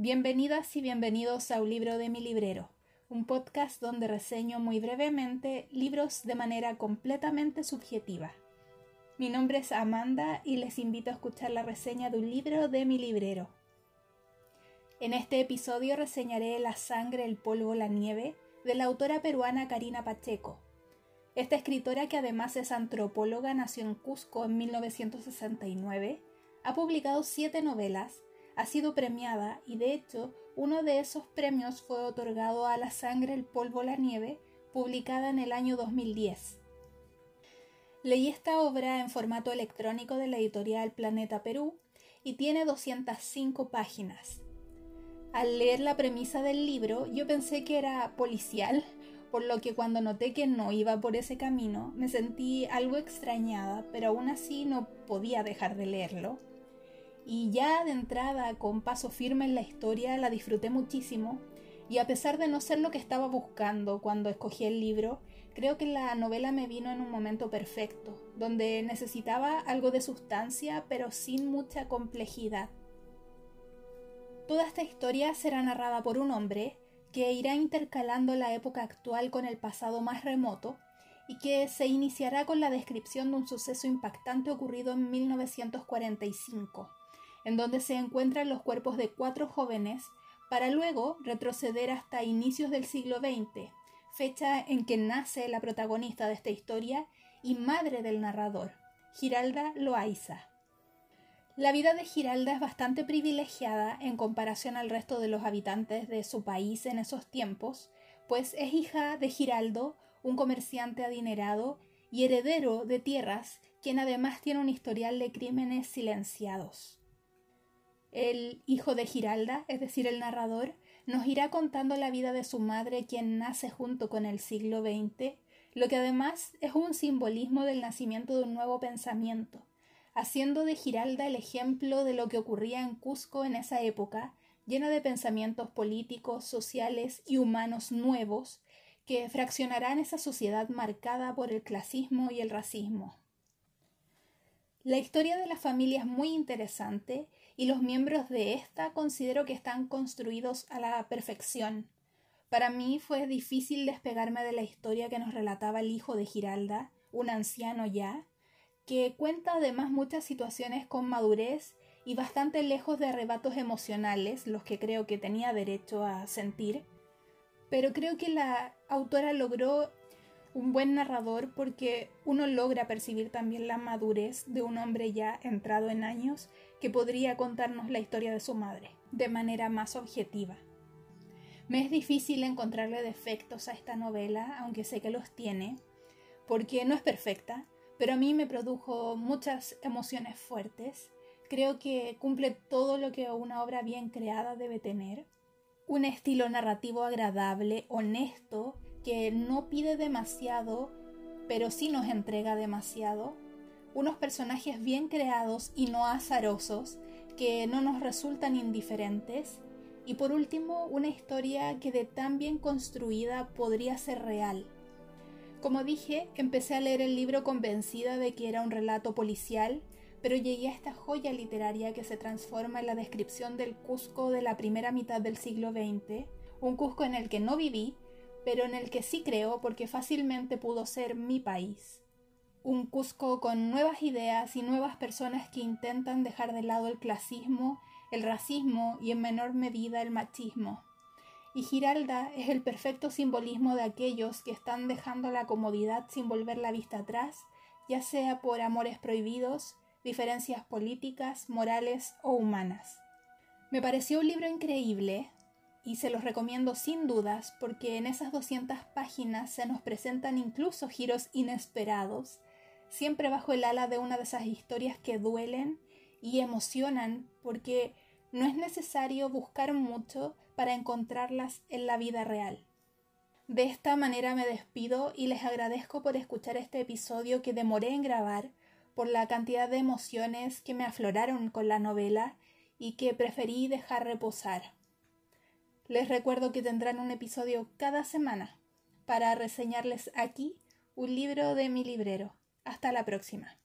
Bienvenidas y bienvenidos a Un libro de mi librero, un podcast donde reseño muy brevemente libros de manera completamente subjetiva. Mi nombre es Amanda y les invito a escuchar la reseña de un libro de mi librero. En este episodio reseñaré La sangre, el polvo, la nieve de la autora peruana Karina Pacheco. Esta escritora, que además es antropóloga, nació en Cusco en 1969, ha publicado siete novelas ha sido premiada y de hecho uno de esos premios fue otorgado a La sangre, el polvo, la nieve, publicada en el año 2010. Leí esta obra en formato electrónico de la editorial Planeta Perú y tiene 205 páginas. Al leer la premisa del libro yo pensé que era policial, por lo que cuando noté que no iba por ese camino me sentí algo extrañada, pero aún así no podía dejar de leerlo y ya de entrada con paso firme en la historia la disfruté muchísimo y a pesar de no ser lo que estaba buscando cuando escogí el libro, creo que la novela me vino en un momento perfecto, donde necesitaba algo de sustancia pero sin mucha complejidad. Toda esta historia será narrada por un hombre que irá intercalando la época actual con el pasado más remoto y que se iniciará con la descripción de un suceso impactante ocurrido en 1945 en donde se encuentran los cuerpos de cuatro jóvenes, para luego retroceder hasta inicios del siglo XX, fecha en que nace la protagonista de esta historia y madre del narrador, Giralda Loaiza. La vida de Giralda es bastante privilegiada en comparación al resto de los habitantes de su país en esos tiempos, pues es hija de Giraldo, un comerciante adinerado y heredero de tierras, quien además tiene un historial de crímenes silenciados. El hijo de Giralda, es decir, el narrador, nos irá contando la vida de su madre, quien nace junto con el siglo XX, lo que además es un simbolismo del nacimiento de un nuevo pensamiento, haciendo de Giralda el ejemplo de lo que ocurría en Cusco en esa época, llena de pensamientos políticos, sociales y humanos nuevos, que fraccionarán esa sociedad marcada por el clasismo y el racismo. La historia de la familia es muy interesante y los miembros de esta considero que están construidos a la perfección. Para mí fue difícil despegarme de la historia que nos relataba el hijo de Giralda, un anciano ya, que cuenta además muchas situaciones con madurez y bastante lejos de arrebatos emocionales, los que creo que tenía derecho a sentir. Pero creo que la autora logró un buen narrador porque uno logra percibir también la madurez de un hombre ya entrado en años que podría contarnos la historia de su madre de manera más objetiva. Me es difícil encontrarle defectos a esta novela, aunque sé que los tiene, porque no es perfecta, pero a mí me produjo muchas emociones fuertes. Creo que cumple todo lo que una obra bien creada debe tener. Un estilo narrativo agradable, honesto, que no pide demasiado, pero sí nos entrega demasiado, unos personajes bien creados y no azarosos, que no nos resultan indiferentes, y por último una historia que de tan bien construida podría ser real. Como dije, empecé a leer el libro convencida de que era un relato policial, pero llegué a esta joya literaria que se transforma en la descripción del Cusco de la primera mitad del siglo XX, un Cusco en el que no viví, pero en el que sí creo porque fácilmente pudo ser mi país. Un Cusco con nuevas ideas y nuevas personas que intentan dejar de lado el clasismo, el racismo y en menor medida el machismo. Y Giralda es el perfecto simbolismo de aquellos que están dejando la comodidad sin volver la vista atrás, ya sea por amores prohibidos, diferencias políticas, morales o humanas. Me pareció un libro increíble, y se los recomiendo sin dudas porque en esas 200 páginas se nos presentan incluso giros inesperados, siempre bajo el ala de una de esas historias que duelen y emocionan porque no es necesario buscar mucho para encontrarlas en la vida real. De esta manera me despido y les agradezco por escuchar este episodio que demoré en grabar, por la cantidad de emociones que me afloraron con la novela y que preferí dejar reposar. Les recuerdo que tendrán un episodio cada semana para reseñarles aquí un libro de mi librero. Hasta la próxima.